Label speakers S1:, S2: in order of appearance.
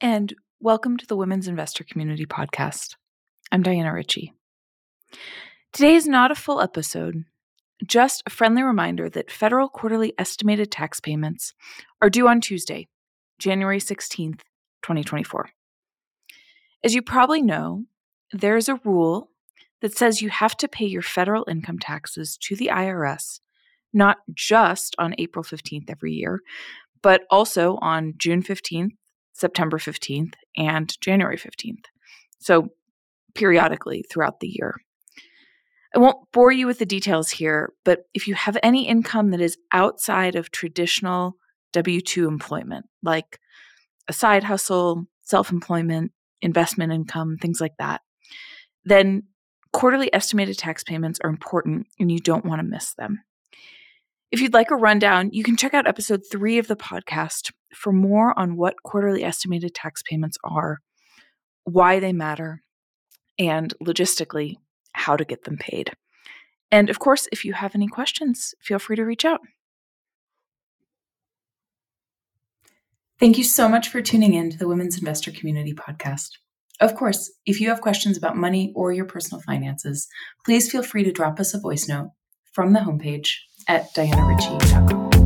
S1: and welcome to the Women's Investor Community Podcast. I'm Diana Ritchie. Today is not a full episode, just a friendly reminder that federal quarterly estimated tax payments are due on Tuesday, January 16th, 2024. As you probably know, there's a rule that says you have to pay your federal income taxes to the IRS not just on April 15th every year, but also on June 15th, September 15th, and January 15th. So periodically throughout the year. I won't bore you with the details here, but if you have any income that is outside of traditional W 2 employment, like a side hustle, self employment, investment income, things like that, then quarterly estimated tax payments are important and you don't want to miss them. If you'd like a rundown, you can check out episode three of the podcast for more on what quarterly estimated tax payments are, why they matter, and logistically, how to get them paid. And of course, if you have any questions, feel free to reach out. Thank you so much for tuning in to the Women's Investor Community Podcast. Of course, if you have questions about money or your personal finances, please feel free to drop us a voice note from the homepage at dianaritchie.com.